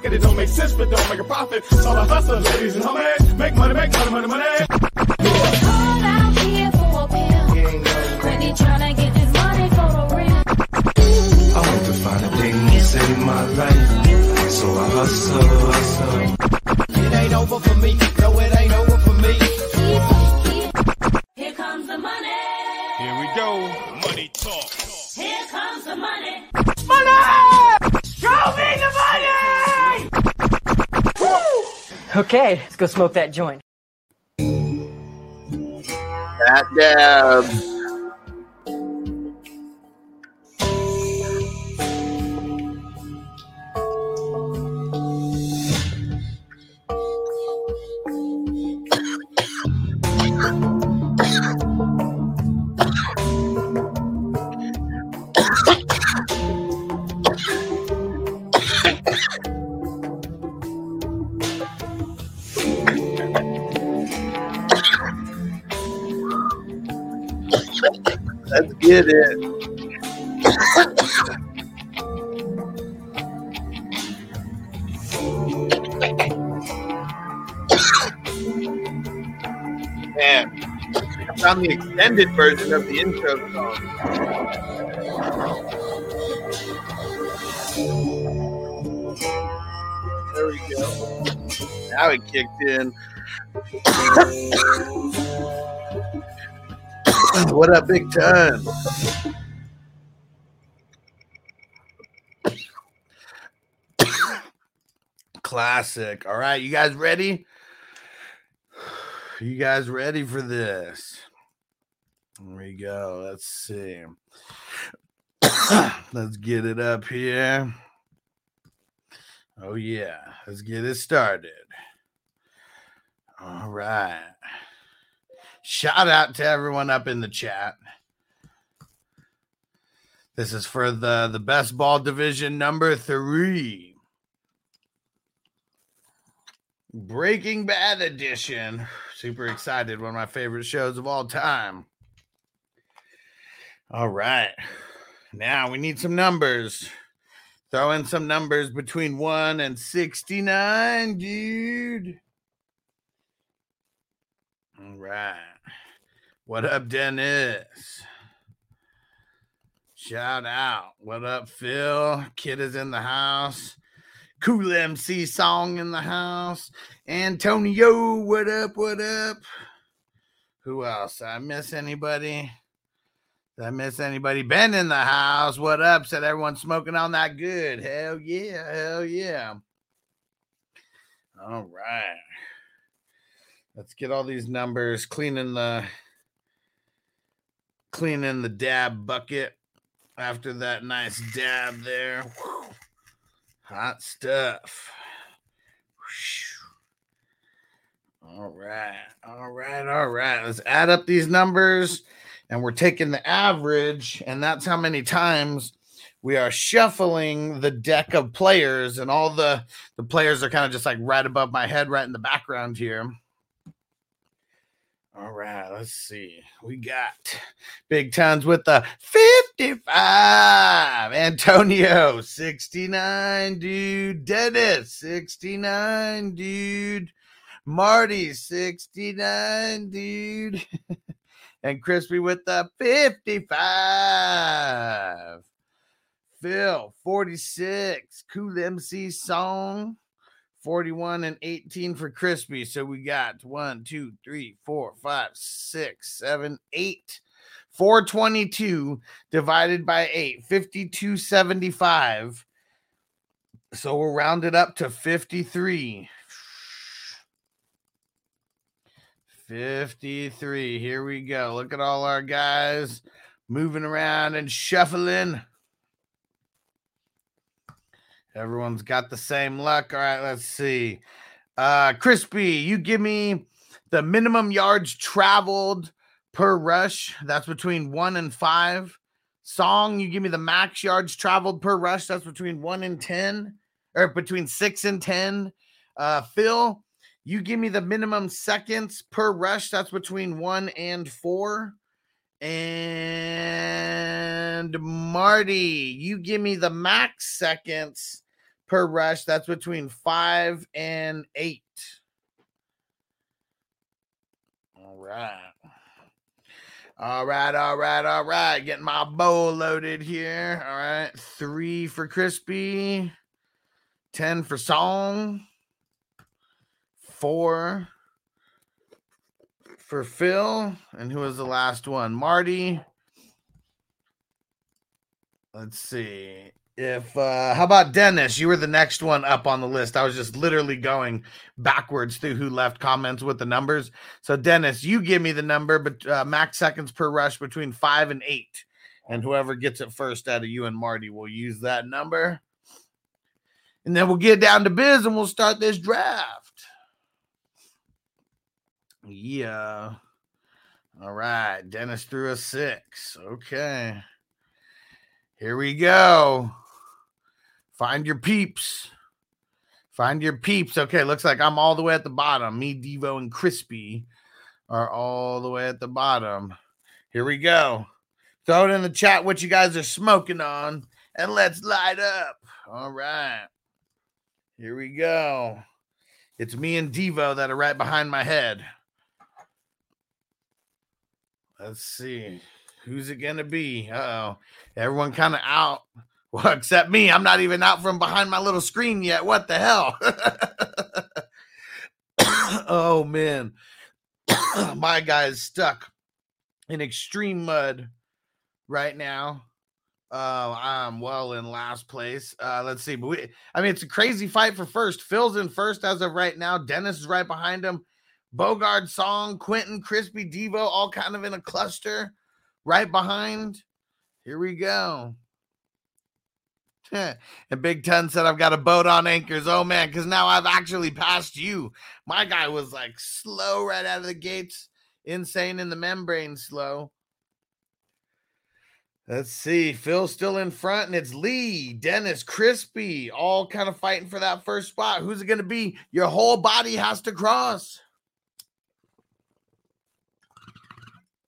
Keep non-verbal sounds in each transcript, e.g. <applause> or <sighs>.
Pocket, it don't make sense, but don't make a profit. So I hustle, ladies and homies. Make money, make money, money, money. Okay, let's go smoke that joint. That dab. Get it. Man, I found the extended version of the intro song. There we go. Now it kicked in. <laughs> what up, Big Ton? Classic. All right, you guys ready? You guys ready for this? Here we go. Let's see. <coughs> Let's get it up here. Oh, yeah. Let's get it started. All right. Shout out to everyone up in the chat. This is for the the best ball division number three. Breaking Bad edition. Super excited. One of my favorite shows of all time. All right. Now we need some numbers. Throw in some numbers between 1 and 69, dude. All right. What up, Dennis? Shout out. What up, Phil? Kid is in the house. Cool MC song in the house. Antonio, what up? What up? Who else? Did I miss anybody? Did I miss anybody? Ben in the house. What up? Said everyone smoking on that good. Hell yeah. Hell yeah. All right. Let's get all these numbers cleaning the cleaning the dab bucket after that nice dab there. Hot stuff. All right. All right. All right. Let's add up these numbers and we're taking the average and that's how many times we are shuffling the deck of players and all the the players are kind of just like right above my head right in the background here. All right, let's see. We got Big Tons with the 55. Antonio, 69, dude. Dennis, 69, dude. Marty, 69, dude. <laughs> and Crispy with the 55. Phil, 46. Cool MC song. 41 and 18 for Crispy. So we got one, two, three, four, five, six, seven, eight. 422 divided by 8, 5275. So we'll round it up to 53. 53. Here we go. Look at all our guys moving around and shuffling. Everyone's got the same luck. All right, let's see. Uh Crispy, you give me the minimum yards traveled per rush. That's between one and five. Song, you give me the max yards traveled per rush. That's between one and 10, or between six and 10. Uh, Phil, you give me the minimum seconds per rush. That's between one and four. And Marty, you give me the max seconds per rush. That's between five and eight. All right. All right, all right, all right. Getting my bowl loaded here. All right. Three for Crispy, 10 for Song, four for Phil. And who was the last one? Marty. Let's see. If uh how about Dennis? You were the next one up on the list. I was just literally going backwards through who left comments with the numbers. So Dennis, you give me the number, but uh, max seconds per rush between five and eight, and whoever gets it first out of you and Marty will use that number. And then we'll get down to biz and we'll start this draft. Yeah. All right. Dennis threw a six. Okay. Here we go. Find your peeps. Find your peeps. Okay, looks like I'm all the way at the bottom. Me, Devo, and Crispy are all the way at the bottom. Here we go. Throw it in the chat what you guys are smoking on, and let's light up. All right. Here we go. It's me and Devo that are right behind my head. Let's see. Who's it to be? Oh. Everyone kind of out. <laughs> Well, except me. I'm not even out from behind my little screen yet. What the hell? <laughs> oh, man. <coughs> my guy is stuck in extreme mud right now. Uh, I'm well in last place. Uh, let's see. But we, I mean, it's a crazy fight for first. Phil's in first as of right now. Dennis is right behind him. Bogard, Song, Quentin, Crispy, Devo, all kind of in a cluster right behind. Here we go. <laughs> and Big Ten said, I've got a boat on anchors. Oh, man, because now I've actually passed you. My guy was like slow right out of the gates, insane in the membrane slow. Let's see. Phil's still in front, and it's Lee, Dennis, Crispy, all kind of fighting for that first spot. Who's it going to be? Your whole body has to cross.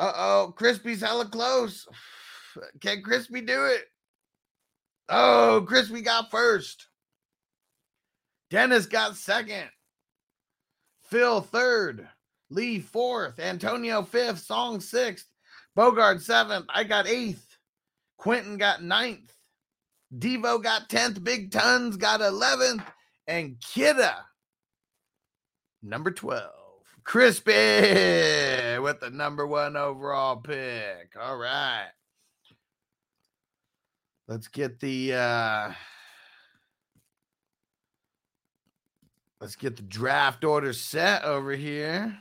Uh oh, Crispy's hella close. <sighs> Can Crispy do it? Oh, Crispy got first. Dennis got second. Phil third. Lee fourth. Antonio fifth. Song sixth. Bogard seventh. I got eighth. Quentin got ninth. Devo got 10th. Big Tons got 11th. And Kidda, number 12. Crispy with the number one overall pick. All right. Let's get the uh let's get the draft order set over here.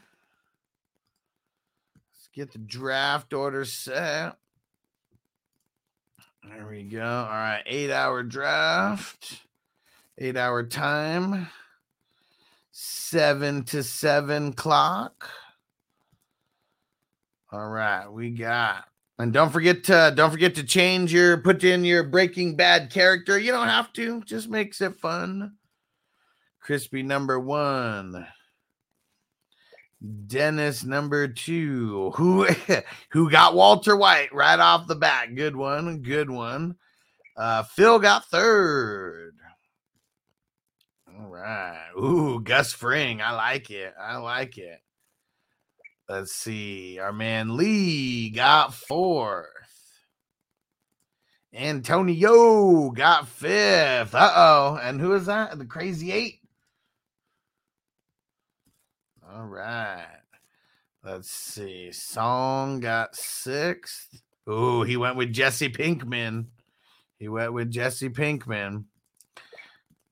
Let's get the draft order set. There we go. All right, eight hour draft, eight hour time, seven to seven clock. All right, we got and don't forget to don't forget to change your put in your Breaking Bad character. You don't have to, just makes it fun. Crispy number one. Dennis number two. Who <laughs> who got Walter White right off the bat? Good one, good one. Uh, Phil got third. All right. Ooh, Gus Fring. I like it. I like it. Let's see. Our man Lee got fourth. Antonio got fifth. Uh oh. And who is that? The crazy eight. All right. Let's see. Song got sixth. Ooh, he went with Jesse Pinkman. He went with Jesse Pinkman.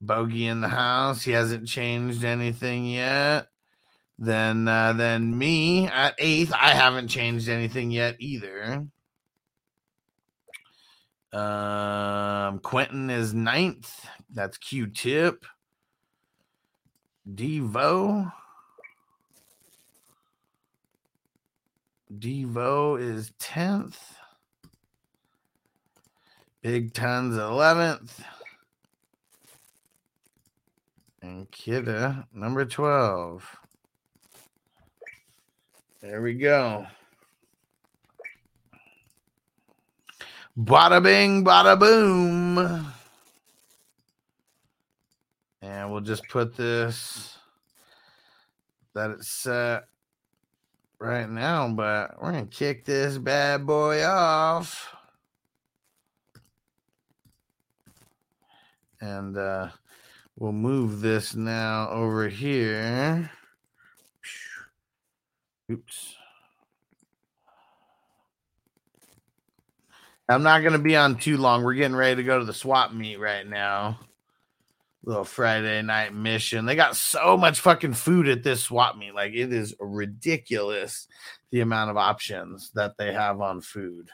Bogey in the house. He hasn't changed anything yet. Then uh, then me at eighth. I haven't changed anything yet either. Um, Quentin is ninth. That's Q Tip. Devo. Devo is 10th. Big Tons 11th. And Kidda number 12. There we go. Bada bing, bada boom. And we'll just put this that it's set right now, but we're gonna kick this bad boy off. And uh we'll move this now over here. Oops. I'm not going to be on too long. We're getting ready to go to the swap meet right now. Little Friday night mission. They got so much fucking food at this swap meet. Like it is ridiculous the amount of options that they have on food.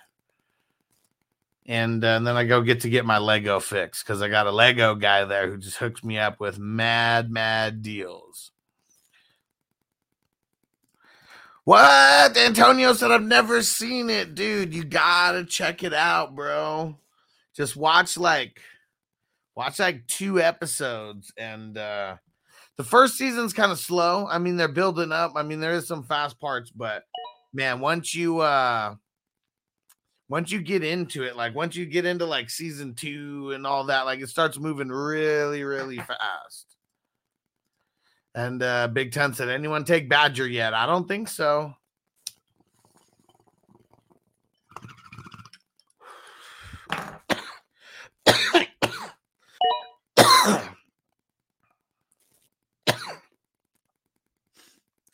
And, uh, and then I go get to get my Lego fix because I got a Lego guy there who just hooks me up with mad, mad deals. What? Antonio said, I've never seen it, dude. You gotta check it out, bro. Just watch like watch like two episodes and uh the first season's kind of slow. I mean, they're building up. I mean, there is some fast parts, but man, once you uh once you get into it, like once you get into like season two and all that, like it starts moving really, really fast. And uh Big Ten said, anyone take Badger yet? I don't think so.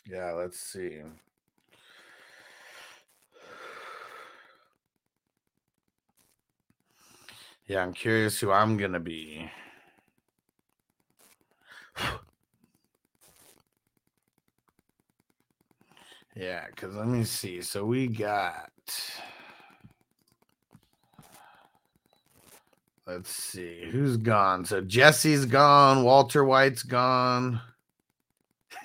yeah, let's see. Yeah, I'm curious who I'm gonna be. <sighs> Yeah, because let me see. So we got. Let's see who's gone. So Jesse's gone. Walter White's gone.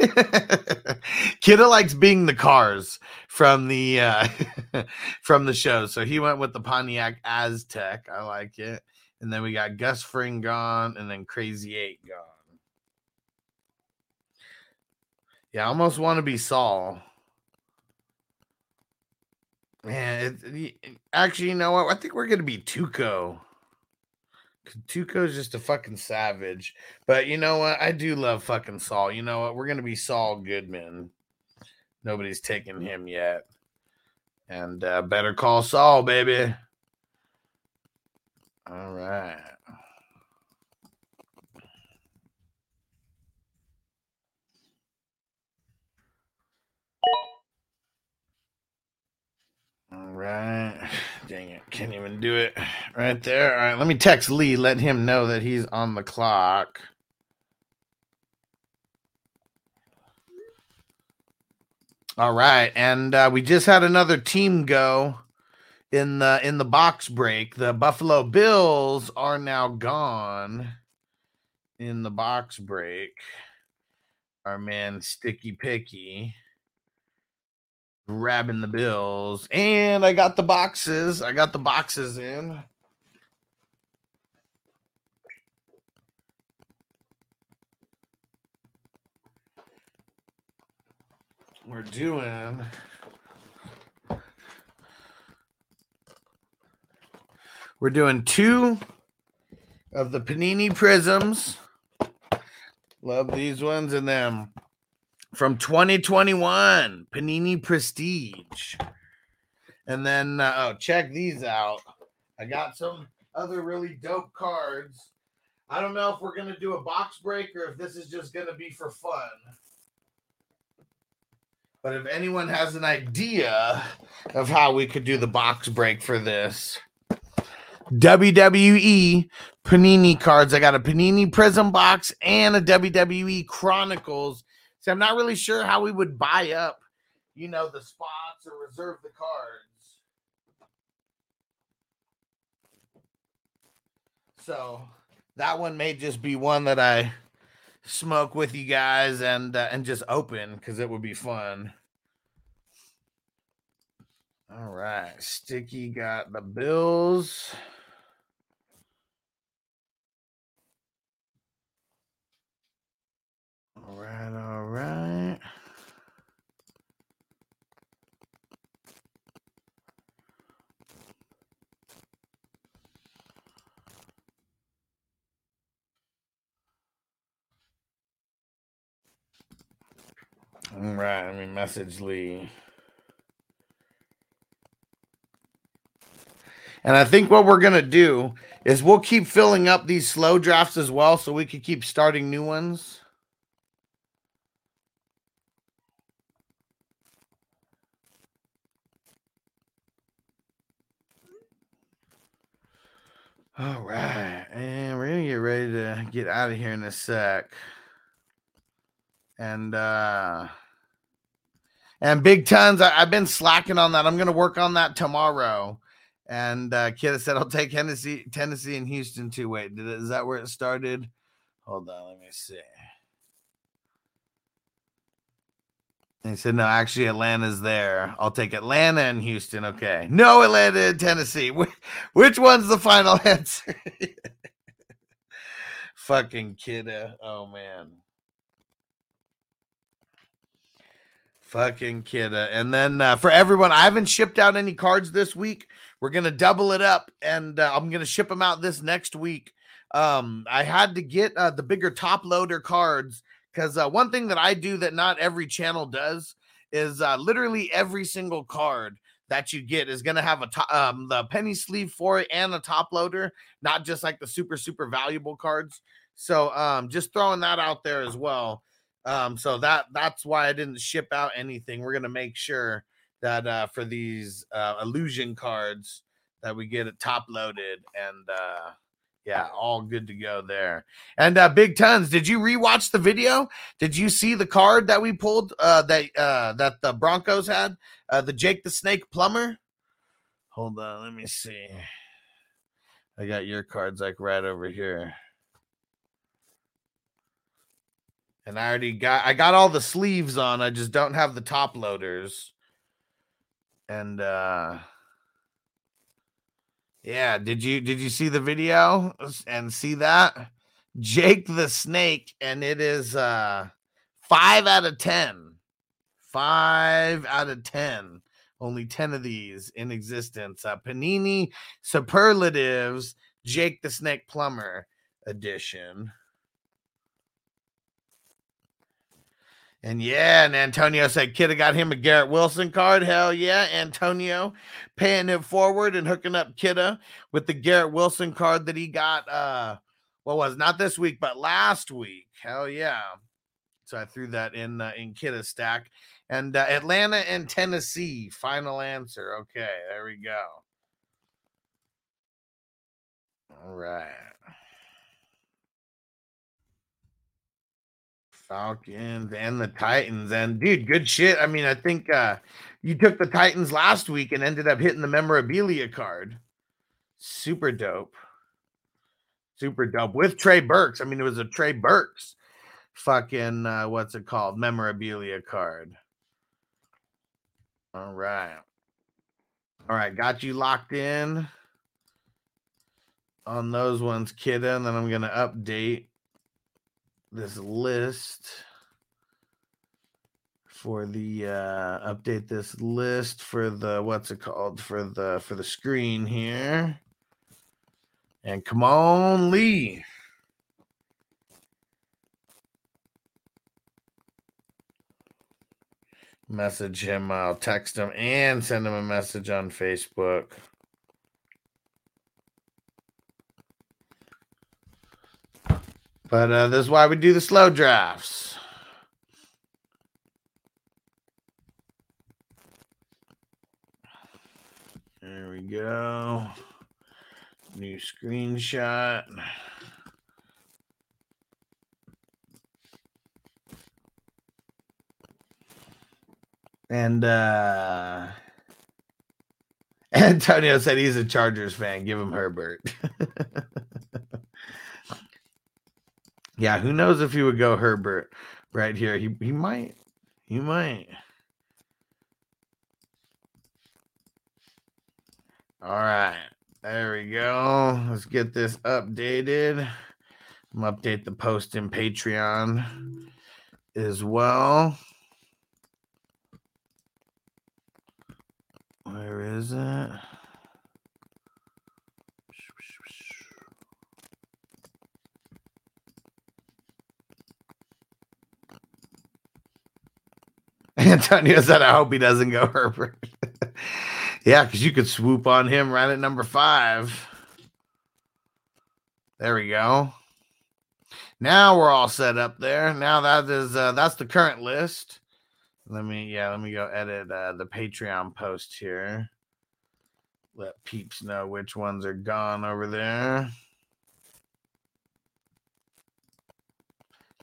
<laughs> Kidda likes being the cars from the uh <laughs> from the show. So he went with the Pontiac Aztek. I like it. And then we got Gus Fring gone and then Crazy Eight gone. Yeah, I almost want to be Saul. Man, it, it- actually, you know what? I think we're gonna be Tuco. 'Cause Tuco's just a fucking savage. But you know what? I do love fucking Saul. You know what? We're gonna be Saul Goodman. Nobody's taking him yet. And uh, better call Saul, baby. All right. All right. Dang it. Can't even do it <sighs> right there. All right. Let me text Lee, let him know that he's on the clock. All right. And uh, we just had another team go in the in the box break. The Buffalo Bills are now gone in the box break. Our man Sticky Picky grabbing the bills. And i got the boxes. I got the boxes in. We're doing we're doing two of the panini prizms. Love these ones and then from 2021 panini prestige. And then uh, oh check these out. I got some other really dope cards. I don't know if we're gonna do a box break or if this is just gonna be for fun. But if anyone has an idea of how we could do the box break for this. WWE Panini cards. I got a Panini Prizm box and a WWE Chronicles See, I'm not really sure how we would buy up, you know, the spots or reserve the cards. So that one may just be one that I smoke with you guys and uh, and just open because it would be fun. All right, Sticky got the Bills. All right, all right. All right, let me message Lee. And I think what we're going to do is we'll keep filling up these slow drafts as well so we can keep starting new ones. All right. And we're to get ready to get out of here in a sec. And, uh, and big tons. I, have been slacking on that. I'm to work on that tomorrow. And uh, Kid said, I'll take Tennessee, Tennessee and Houston too. Wait, is that where it started? Hold on. Let me see. And he said, no, actually, Atlanta's there. I'll take Atlanta and Houston. Okay. No, Atlanta and Tennessee. Which, one's the final <laughs> answer? Fucking kidda. Oh, man. Fucking kidda. And then uh, for everyone, I haven't shipped out any cards this week. We're going to double it up and uh, I'm going to ship them out this next week. Um, I had to get uh, the bigger top loader cards because uh, one thing that I do that not every channel does is uh, literally every single card that you get is going to have a top, um, the penny sleeve for it and a top loader, not just like the super super valuable cards. So um, just throwing that out there as well. Um, so that that's why I didn't ship out anything. We're gonna make sure that uh, for these uh, illusion cards that we get it top loaded and uh, yeah, all good to go there. And uh, Big Tons, did you rewatch the video? Did you see the card that we pulled uh, that uh, that the Broncos had? Uh, the Jake the Snake Plumber. Hold on, let me see. I got your cards like right over here. And I already got I got all the sleeves on. I just don't have the top loaders. And uh yeah, did you did you see the video and see that? Jake the Snake, and it is uh five out of ten. Five out of ten. Only 10 of these in existence. Uh, Panini Superlatives Jake the Snake Plumber edition. And yeah, and Antonio said Kidda got him a Garrett Wilson card. Hell yeah, Antonio paying it forward and hooking up Kidda with the Garrett Wilson card that he got. Uh, what was not this week, but last week. Hell yeah! So I threw that in uh, in Kidda's stack. And uh, Atlanta and Tennessee. Final answer. Okay, there we go. All right. Falcons and the Titans. And dude, good shit. I mean, I think uh you took the Titans last week and ended up hitting the memorabilia card. Super dope. Super dope with Trey Burks. I mean, it was a Trey Burks fucking uh what's it called? Memorabilia card. All right. All right, got you locked in on those ones, kid. And then I'm gonna update this list for the uh update this list for the what's it called? For the for the screen here. And come on lee. Message him i'll text him and send him a message on facebook But uh, this is why we do the slow drafts. There we go. New screenshot. And uh <laughs> Antonio said he's a Chargers fan. Give him Herbert. <laughs> yeah, who knows if he would go Herbert right here. He he might. He might. All right. There we go. Let's get this updated. I'm update the post in Patreon as well. Where is it? Antonio said, I hope he doesn't go Herbert. <laughs> yeah, because you could swoop on him right at number five. There we go. Now we're all set up there. Now that is uh, that's the current list. Let me yeah, let me go edit uh, the Patreon post here. Let peeps know which ones are gone over there.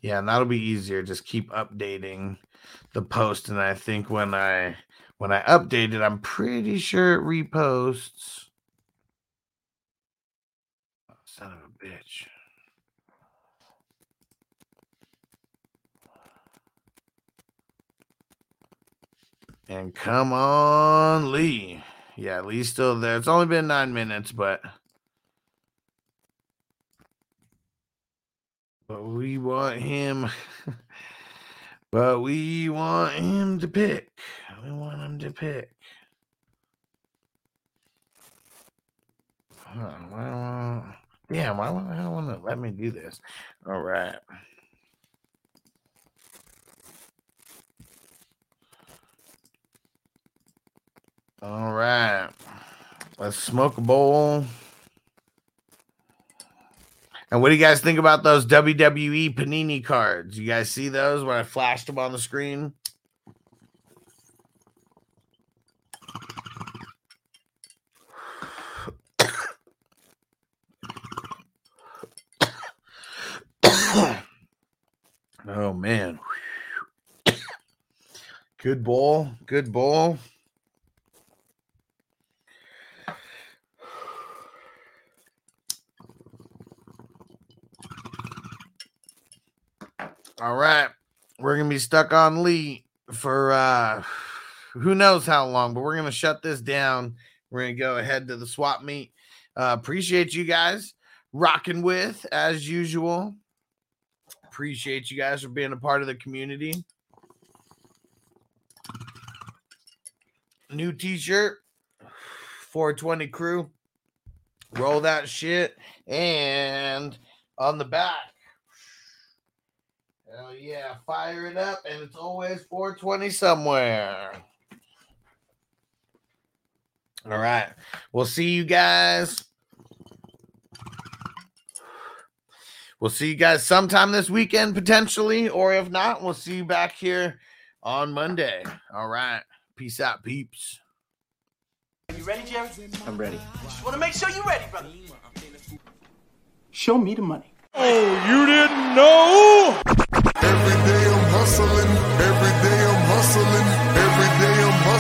Yeah, and that'll be easier. Just keep updating the post, and I think when I when I update it, I'm pretty sure it reposts. Oh, son of a bitch. And come on, Lee. Yeah, Lee's still there. It's only been nine minutes, but but we want him. <laughs> but we want him to pick. We want him to pick. Huh, don't- Damn, why I want to let me do this? All right. All right. Let's smoke a bowl. And what do you guys think about those WWE Panini cards? You guys see those when I flashed them on the screen? <coughs> oh man. Good bowl. Good bowl. All right. We're going to be stuck on Lee for uh who knows how long, but we're going to shut this down. We're going to go ahead to the swap meet. Uh appreciate you guys rocking with as usual. Appreciate you guys for being a part of the community. New t-shirt 420 crew. Roll that shit and on the back Hell yeah, fire it up, and it's always 420 somewhere. All right, we'll see you guys. We'll see you guys sometime this weekend, potentially, or if not, we'll see you back here on Monday. All right, peace out, peeps. Are you ready, Jerry? I'm ready. Just want to make sure you're ready, brother. Show me the money. Every day I'm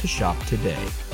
to shop today.